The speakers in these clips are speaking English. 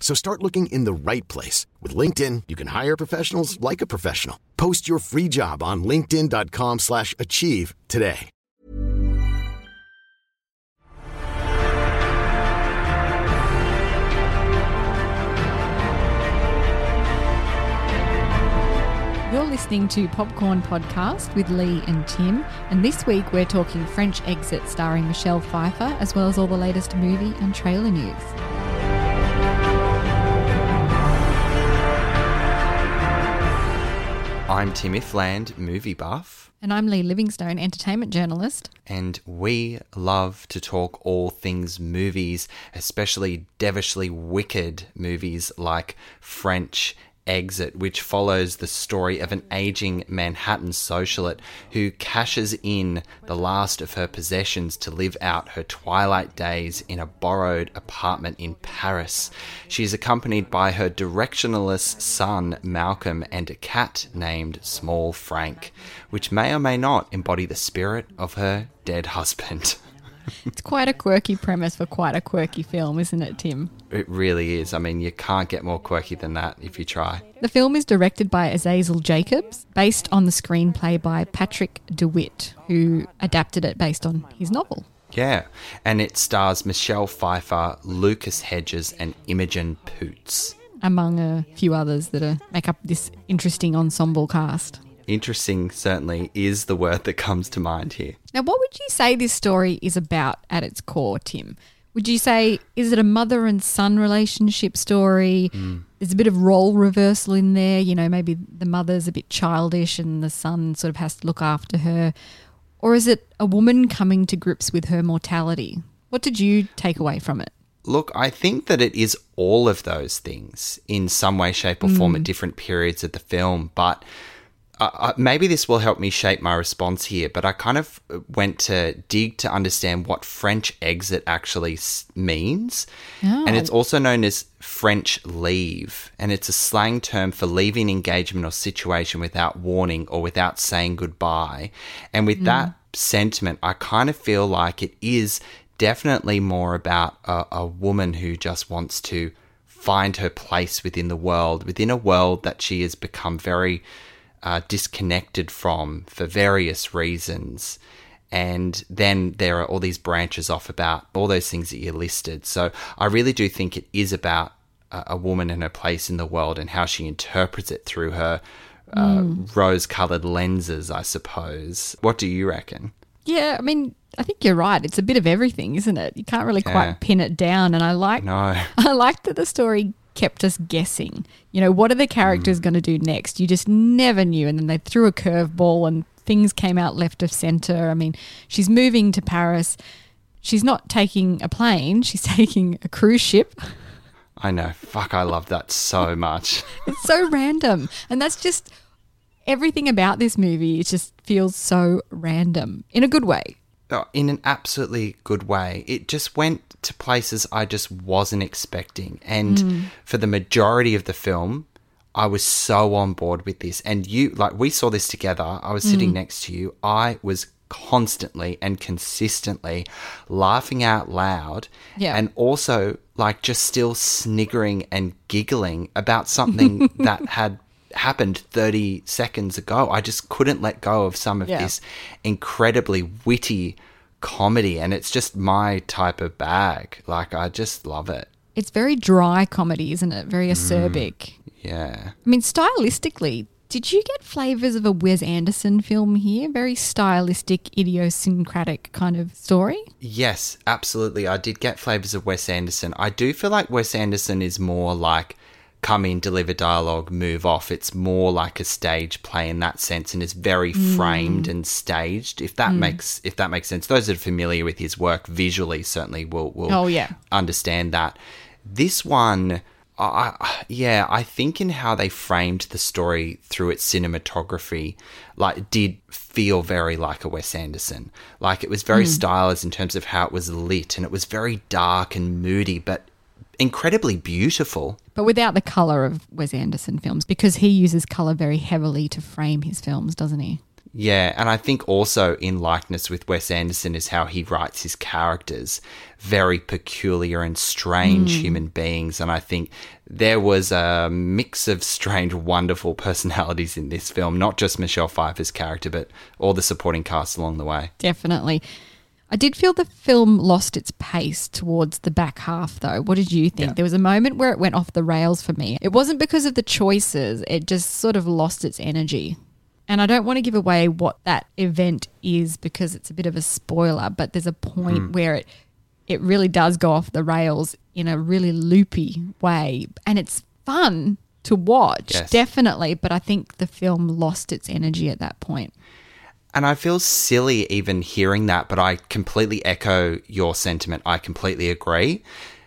So start looking in the right place. With LinkedIn, you can hire professionals like a professional. Post your free job on linkedin.com slash achieve today. You're listening to Popcorn Podcast with Lee and Tim, and this week we're talking French Exit starring Michelle Pfeiffer, as well as all the latest movie and trailer news. I'm Tim Ifland, movie buff, And I'm Lee Livingstone, entertainment journalist. and we love to talk all things movies, especially devilishly wicked movies like French Exit, which follows the story of an aging Manhattan socialite who cashes in the last of her possessions to live out her twilight days in a borrowed apartment in Paris. She is accompanied by her directionless son, Malcolm, and a cat named Small Frank, which may or may not embody the spirit of her dead husband. It's quite a quirky premise for quite a quirky film, isn't it, Tim? It really is. I mean, you can't get more quirky than that if you try. The film is directed by Azazel Jacobs, based on the screenplay by Patrick DeWitt, who adapted it based on his novel. Yeah, and it stars Michelle Pfeiffer, Lucas Hedges, and Imogen Poots. among a few others that are, make up this interesting ensemble cast. Interesting, certainly, is the word that comes to mind here. Now, what would you say this story is about at its core, Tim? Would you say, is it a mother and son relationship story? Hmm. There's a bit of role reversal in there. You know, maybe the mother's a bit childish and the son sort of has to look after her. Or is it a woman coming to grips with her mortality? What did you take away from it? Look, I think that it is all of those things in some way, shape, or form at hmm. different periods of the film. But maybe this will help me shape my response here. But I kind of went to dig to understand what French exit actually s- means. Oh. And it's also known as French leave. And it's a slang term for leaving engagement or situation without warning or without saying goodbye. And with mm. that sentiment, I kind of feel like it is definitely more about a, a woman who just wants to find her place within the world, within a world that she has become very uh, disconnected from for various reasons. And then there are all these branches off about all those things that you listed. So I really do think it is about a, a woman and her place in the world and how she interprets it through her uh, rose colored lenses, I suppose. What do you reckon? Yeah, I mean, I think you're right. It's a bit of everything, isn't it? You can't really Yeah. quite pin it down. And I like No. I like that the story kept us guessing. You know, what are the characters mm. going to do next? You just never knew. And then they threw a curveball and things came out left of center. I mean, she's moving to Paris. She's not taking a plane, she's taking a cruise ship. I know. Fuck, I love that so much. It's so random. And that's just everything about this movie. It just feels so random in a good way. In an absolutely good way. It just went to places I just wasn't expecting. And hmm. for the majority of the film, I was so on board with this. And you, like, we saw this together. I was sitting hmm. next to you. I was constantly and consistently laughing out loud Yeah. and also like just still sniggering and giggling about something that had happened 30 seconds ago. I just couldn't let go of some of Yeah. this incredibly witty comedy and it's just my type of bag. Like I just love it. It's very dry comedy, isn't it? Mm. Very acerbic. Yeah. I mean, stylistically, did you get flavors of a Wes Anderson film here? Very stylistic, idiosyncratic kind of story. Yes, absolutely. I did get flavors of Wes Anderson. I do feel like Wes Anderson is more like come in, deliver dialogue, move off. It's more like a stage play in that sense and is very mm. framed and staged. If that mm. makes if that makes sense. Those that are familiar with his work visually certainly will will Oh, yeah. understand that. This one I, yeah, I think in how they framed the story through its cinematography, like it did feel very like a Wes Anderson. Like it was very mm. stylized in terms of how it was lit, and it was very dark and moody, but incredibly beautiful. But without the colour of Wes Anderson films, because he uses colour very heavily to frame his films, doesn't he? Yeah, and I think also in likeness with Wes Anderson is how he writes his characters, very peculiar and strange mm. human beings. And I think there was a mix of strange, wonderful personalities in this film, not just Michelle Pfeiffer's character, but all the supporting cast along the way. Definitely. I did feel the film lost its pace towards the back half, though. What did you think? There was a moment where it went off the rails for me. It wasn't because of the choices, it just sort of lost its energy. And I don't want to give away what that event is because it's a bit of a spoiler, but there's a point hmm. where it it really does go off the rails in a really loopy way. And it's fun to watch, Yes. definitely. But I think the film lost its energy at that point. And I feel silly even hearing that, but I completely echo your sentiment. I completely agree.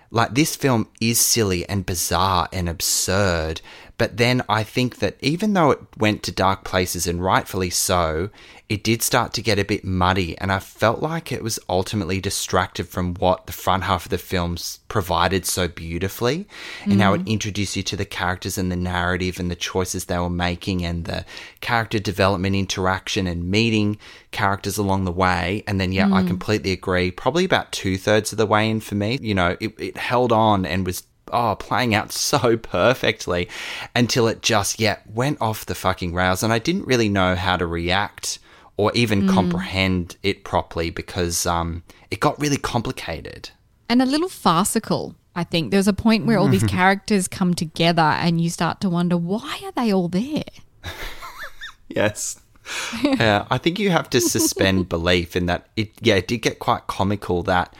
Like, this film is silly and bizarre and absurd, but then I think that even though it went to dark places and rightfully so, it did start to get a bit muddy, and I felt like it was ultimately distracted from what the front half of the films provided so beautifully, and how it mm. introduced you to the characters and the narrative and the choices they were making, and the character development, interaction, and meeting characters along the way. And then, yeah, I mm. completely agree. Probably about two thirds of the way in for me, you know, it, it held on and was oh, playing out so perfectly until it just, yeah, went off the fucking rails. And I didn't really know how to react or even comprehend it properly because um, it got really complicated. and a little farcical. I think there's a point where all these characters come together, and you start to wonder why are they all there? Yes. yeah, I think you have to suspend belief in that. It yeah, it did get quite comical that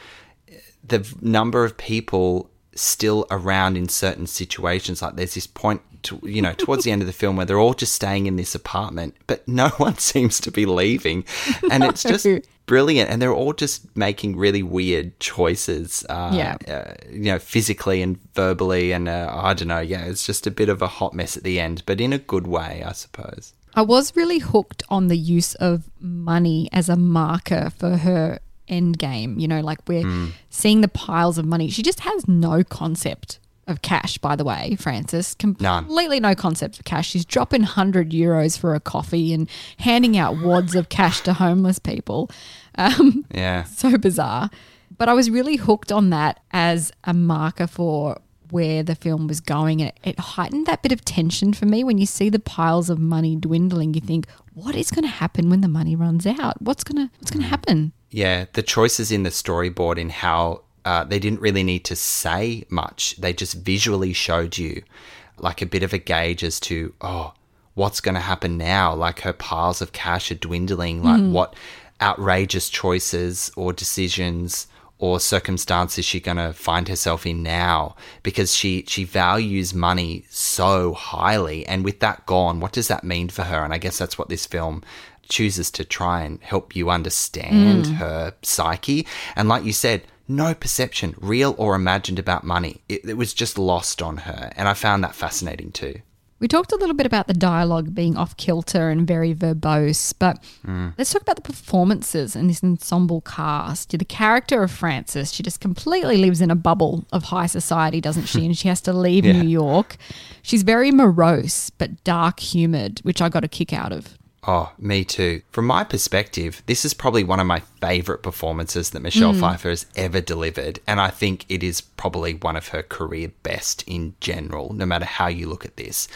the number of people still around in certain situations. Like there's this point, to, you know, towards the end of the film where they're all just staying in this apartment, but no one seems to be leaving, and it's just brilliant. And they're all just making really weird choices. Uh, Yeah. uh, you know, physically and verbally, and uh, I don't know. Yeah, it's just a bit of a hot mess at the end, but in a good way, I suppose. I was really hooked on the use of money as a marker for her end game. You know, like we're seeing the piles of money. She just has no concept of cash, by the way, Frances. None. Completely no concept of cash. She's dropping 100 euros for a coffee and handing out wads of cash to homeless people. Um, Yeah. so bizarre. But I was really hooked on that as a marker for where the film was going. And it, it heightened that bit of tension for me. When you see the piles of money dwindling, you think, what is going to happen when the money runs out? What's going to what's going to happen? Yeah, the choices in the storyboard in how uh, they didn't really need to say much. They just visually showed you like a bit of a gauge as to, oh, what's going to happen now? Like her piles of cash are dwindling. Like what outrageous choices or decisions or circumstances is she going to find herself in now because she she values money so highly and with that gone what does that mean for her and i guess that's what this film chooses to try and help you understand her psyche and like you said no perception real or imagined about money it, it was just lost on her and i found that fascinating too We talked a little bit about the dialogue being off kilter and very verbose, but hmm. let's talk about the performances in this ensemble cast. The character of Frances, she just completely lives in a bubble of high society, doesn't she? And she has to leave New York. She's very morose but dark humored, which I got a kick out of. Oh, me too. From my perspective, this is probably one of my favorite performances that Michelle hmm. Pfeiffer has ever delivered. And I think it is probably one of her career best in general, no matter how you look at this.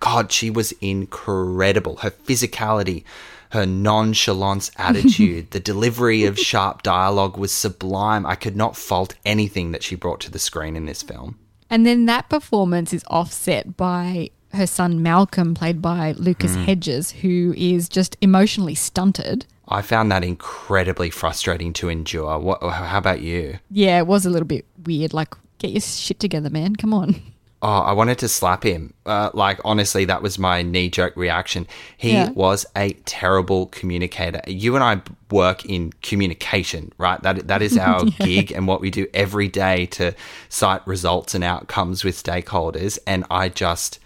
God, she was incredible. Her physicality, her nonchalance attitude, the delivery of sharp dialogue was sublime. I could not fault anything that she brought to the screen in this film. And then that performance is offset by her son Malcolm, played by Lucas Hedges, who is just emotionally stunted. I found that incredibly frustrating to endure. What, how about you? Yeah, it was a little bit weird. Like, get your shit together, man. Come on. Oh, I wanted to slap him. Uh, like, honestly, that was my knee jerk reaction. He Yeah. was a terrible communicator. You and I work in communication, right? That That is our gig and what we do every day to cite results and outcomes with stakeholders. And I just,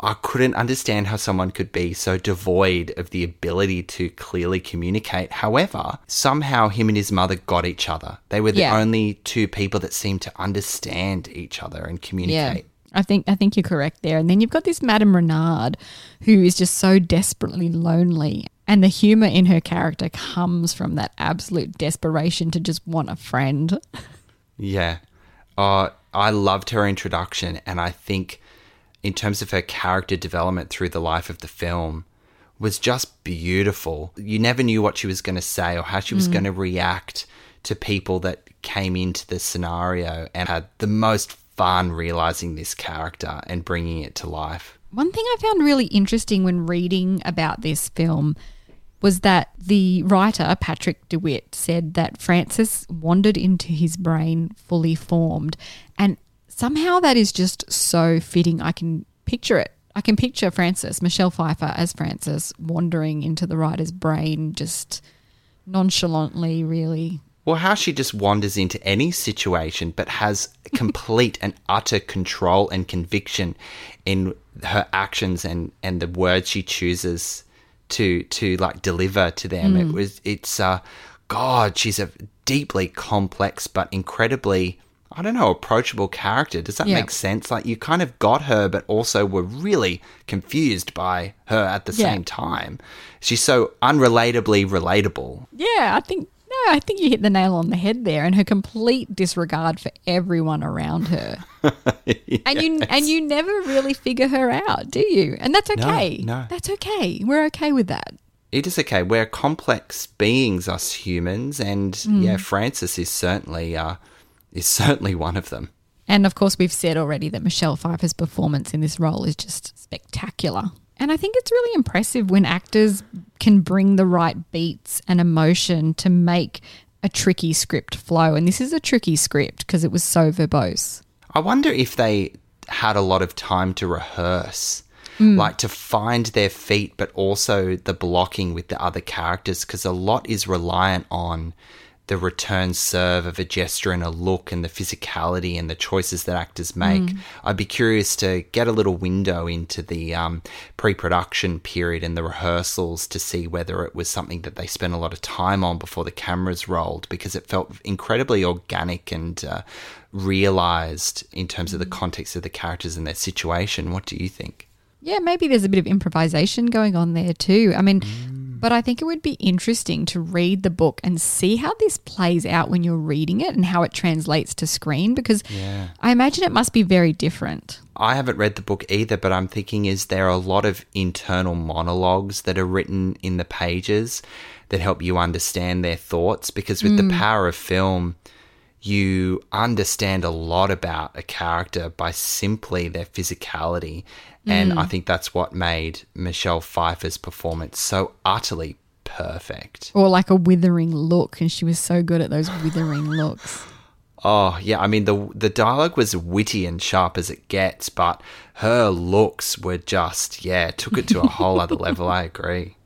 I couldn't understand how someone could be so devoid of the ability to clearly communicate. However, somehow him and his mother got each other. They were the Yeah. only two people that seemed to understand each other and communicate. Yeah. I think I think you're correct there. And then you've got this Madame Reynard who is just so desperately lonely. And the humor in her character comes from that absolute desperation to just want a friend. Yeah. Uh, I loved her introduction, and I think, in terms of her character development through the life of the film, was just beautiful. You never knew what she was going to say or how she was mm. going to react to people that came into the scenario, and had the most fun realizing this character and bringing it to life. One thing I found really interesting when reading about this film was that the writer, Patrick DeWitt, said that Frances wandered into his brain fully formed. And somehow that is just so fitting. I can picture it. I can picture Frances, Michelle Pfeiffer as Frances, wandering into the writer's brain just nonchalantly, really. Well, how she just wanders into any situation but has complete and utter control and conviction in her actions and, and the words she chooses to to like deliver to them. It was it's uh God, she's a deeply complex but incredibly I don't know, approachable character. Does that Yeah. make sense? Like you kind of got her but also were really confused by her at the Yeah. same time. She's so unrelatably relatable. Yeah, I think no, I think you hit the nail on the head there, and her complete disregard for everyone around her. And you and you never really figure her out, do you? And that's okay. no. That's okay. We're okay with that. it is okay. We're complex beings, us humans, and yeah, Frances is certainly uh, is certainly one of them. And of course, we've said already that Michelle Pfeiffer's performance in this role is just spectacular. And I think it's really impressive when actors can bring the right beats and emotion to make a tricky script flow. And this is a tricky script because it was so verbose. I wonder if they had a lot of time to rehearse, mm. like to find their feet, but also the blocking with the other characters, because a lot is reliant on the return serve of a gesture and a look and the physicality and the choices that actors make. I'd be curious to get a little window into the um, pre production period and the rehearsals to see whether it was something that they spent a lot of time on before the cameras rolled because it felt incredibly organic and uh, realized in terms of the context of the characters and their situation. What do you think? Yeah, maybe there's a bit of improvisation going on there too. I mean, but I think it would be interesting to read the book and see how this plays out when you're reading it and how it translates to screen because I imagine it must be very different. I haven't read the book either, but I'm thinking is there a lot of internal monologues that are written in the pages that help you understand their thoughts? Because with the mm. power of film you understand a lot about a character by simply their physicality and I mm. think that's what made Michelle Pfeiffer's performance so utterly perfect. Or like a withering look, and she was so good at those withering looks. Oh yeah, I mean the the dialogue was witty and sharp as it gets, but her looks were just yeah took it to a whole other level. I agree.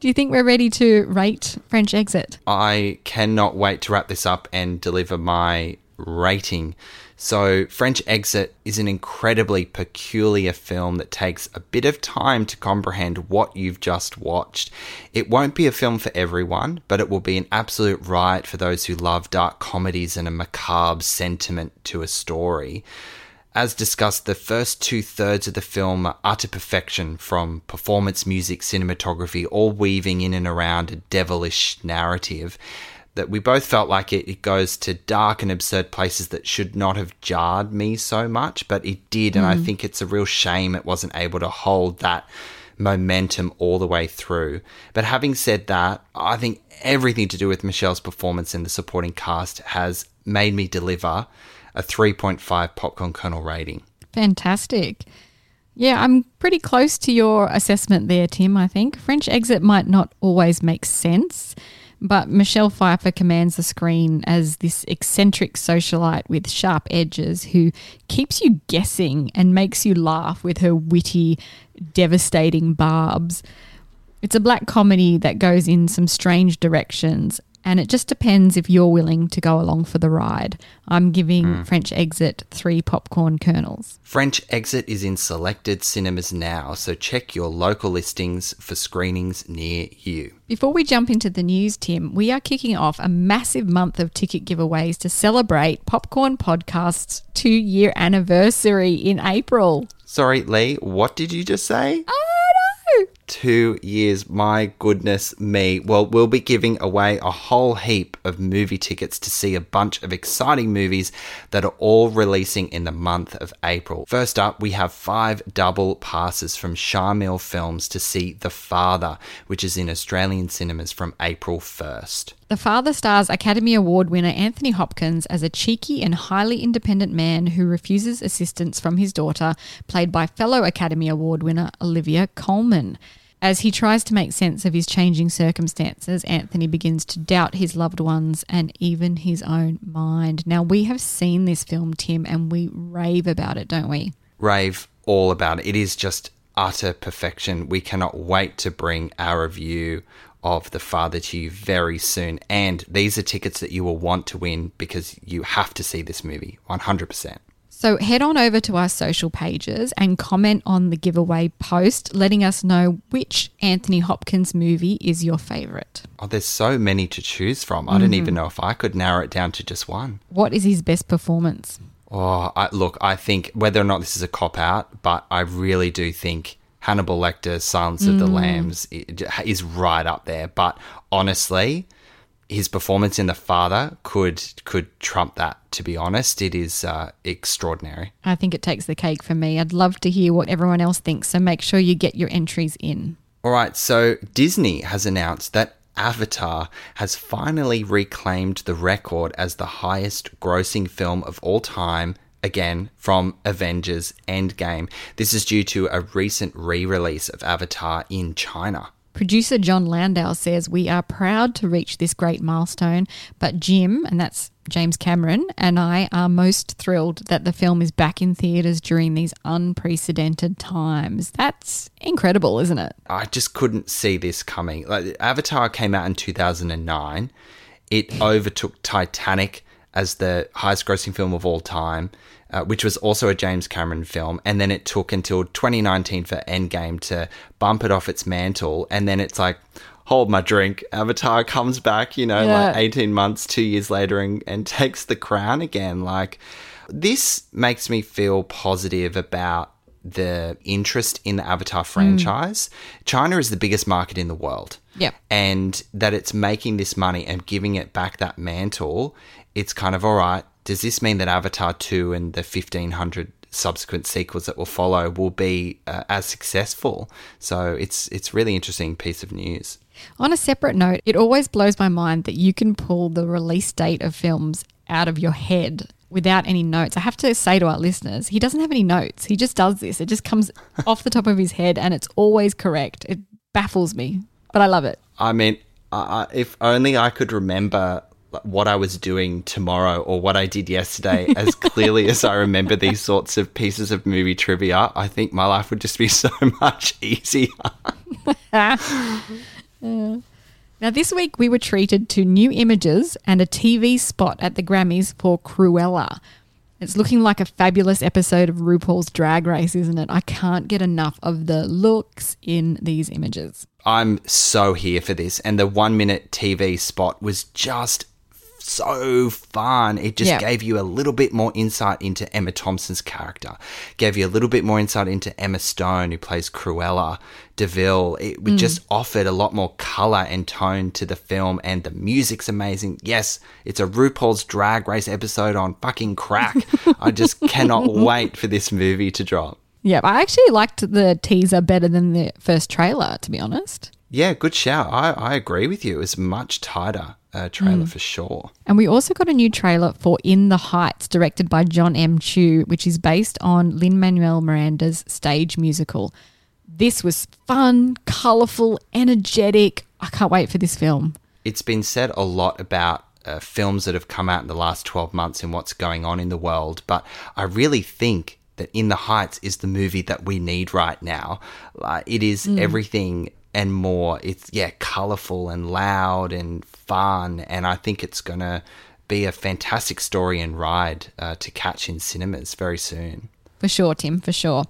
Do you think we're ready to rate French Exit? I cannot wait to wrap this up and deliver my rating. So, French Exit is an incredibly peculiar film that takes a bit of time to comprehend what you've just watched. It won't be a film for everyone, but it will be an absolute riot for those who love dark comedies and a macabre sentiment to a story. As discussed, the first two thirds of the film are utter perfection from performance, music, cinematography, all weaving in and around a devilish narrative that we both felt like it, it goes to dark and absurd places that should not have jarred me so much, but it did. And I mm. think it's a real shame it wasn't able to hold that momentum all the way through. But having said that, I think everything to do with Michelle's performance and the supporting cast has made me deliver a 3.5 popcorn kernel rating. Fantastic. Yeah, I'm pretty close to your assessment there, Tim. I think French Exit might not always make sense, but Michelle Pfeiffer commands the screen as this eccentric socialite with sharp edges who keeps you guessing and makes you laugh with her witty, devastating barbs. It's a black comedy that goes in some strange directions, and it just depends if you're willing to go along for the ride. I'm giving hmm. French Exit three popcorn kernels. French Exit is in selected cinemas now, so check your local listings for screenings near you. Before we jump into the news, Tim, we are kicking off a massive month of ticket giveaways to celebrate Popcorn Podcast's two year anniversary in April. Sorry, Lee, what did you just say? Oh! Two years, my goodness me. Well, we'll be giving away a whole heap of movie tickets to see a bunch of exciting movies that are all releasing in the month of April. First up, we have five double passes from Sharmill Films to see The Father, which is in Australian cinemas from April 1st. The father stars Academy Award winner Anthony Hopkins as a cheeky and highly independent man who refuses assistance from his daughter, played by fellow Academy Award winner Olivia Colman. As he tries to make sense of his changing circumstances, Anthony begins to doubt his loved ones and even his own mind. Now, we have seen this film, Tim, and we rave about it, don't we? rave all about it. It is just utter perfection. We cannot wait to bring our review of The Father to you very soon. And these are tickets that you will want to win because you have to see this movie 100%. So head on over to our social pages and comment on the giveaway post, letting us know which Anthony Hopkins movie is your favourite. Oh, there's so many to choose from. I don't mm-hmm. even know if I could narrow it down to just one. What is his best performance? Oh, I, look, I think whether or not this is a cop out, but I really do think Hannibal Lecter, Silence of the Lambs is right up there. But honestly, his performance in The Father could could trump that. To be honest, it is uh, extraordinary. I think it takes the cake for me. I'd love to hear what everyone else thinks, so make sure you get your entries in. All right, so Disney has announced that Avatar has finally reclaimed the record as the highest grossing film of all time, again from Avengers Endgame. This is due to a recent re release of Avatar in China. Producer Jon Landau says, We are proud to reach this great milestone, but Jim, and that's James Cameron, and I are most thrilled that the film is back in theatres during these unprecedented times. That's incredible, isn't it? I just couldn't see this coming. Like Avatar came out in 2009. It overtook Titanic as the highest grossing film of all time, uh, which was also a James Cameron film, and then it took until 2019 for Endgame to bump it off its mantle, and then it's like hold my drink. Avatar comes back, you know, Yeah. like 18 months, 2 years later and, and takes the crown again. Like this makes me feel positive about the interest in the Avatar franchise. China is the biggest market in the world. Yep. And that it's making this money and giving it back that mantle, it's kind of all right. Does this mean that Avatar 2 and the 1500 subsequent sequels that will follow will be uh, as successful? So it's it's really interesting piece of news. On a separate note, it always blows my mind that you can pull the release date of films out of your head without any notes. I have to say to our listeners, he doesn't have any notes. He just does this. It just comes off the top of his head and it's always correct. It baffles me, but I love it. I mean, I- if only I could remember what I was doing tomorrow or what I did yesterday as clearly as I remember these sorts of pieces of movie trivia, I think my life would just be so much easier. Now, this week we were treated to new images and a TV spot at the Grammys for Cruella. It's looking like a fabulous episode of RuPaul's Drag Race, isn't it? I can't get enough of the looks in these images. I'm so here for this. And the one minute TV spot was just so fun. It just Yeah. gave you a little bit more insight into Emma Thompson's character, gave you a little bit more insight into Emma Stone, who plays Cruella de Vil. It we mm. just offered a lot more color and tone to the film, and the music's amazing. Yes, it's a RuPaul's Drag Race episode on fucking crack. I just cannot wait for this movie to drop. Yeah, I actually liked the teaser better than the first trailer, to be honest. Yeah, good shout. I, I agree with you. It's much tighter uh, trailer for sure. And we also got a new trailer for In the Heights, directed by John M. Chu, which is based on Lin Manuel Miranda's stage musical. This was fun, colourful, energetic. I can't wait for this film. It's been said a lot about uh, films that have come out in the last 12 months and what's going on in the world, but I really think that In the Heights is the movie that we need right now. Like, it is everything and more. It's, yeah, colourful and loud and fun, and I think it's going to be a fantastic story and ride uh, to catch in cinemas very soon. For sure, Tim, for sure.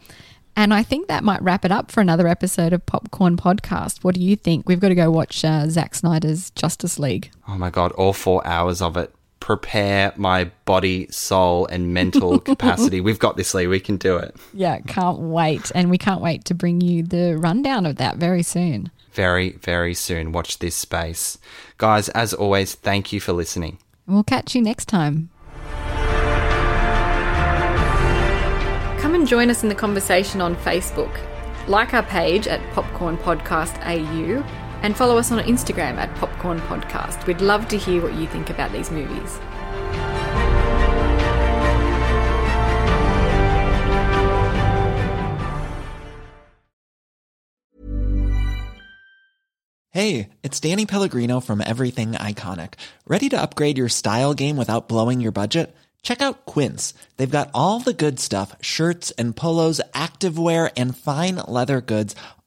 And I think that might wrap it up for another episode of Popcorn Podcast. What do you think? We've got to go watch uh, Zack Snyder's Justice League. Oh my god, all four hours of it. Prepare my body, soul, and mental capacity. We've got this, Lee. We can do it. Yeah, can't wait. And we can't wait to bring you the rundown of that very soon. Very, very soon. Watch this space. Guys, as always, thank you for listening. We'll catch you next time. Come and join us in the conversation on Facebook. Like our page at Popcorn Podcast AU and follow us on Instagram at Popcorn Podcast. We'd love to hear what you think about these movies. Hey, it's Danny Pellegrino from Everything Iconic. Ready to upgrade your style game without blowing your budget? Check out Quince. They've got all the good stuff shirts and polos, activewear, and fine leather goods,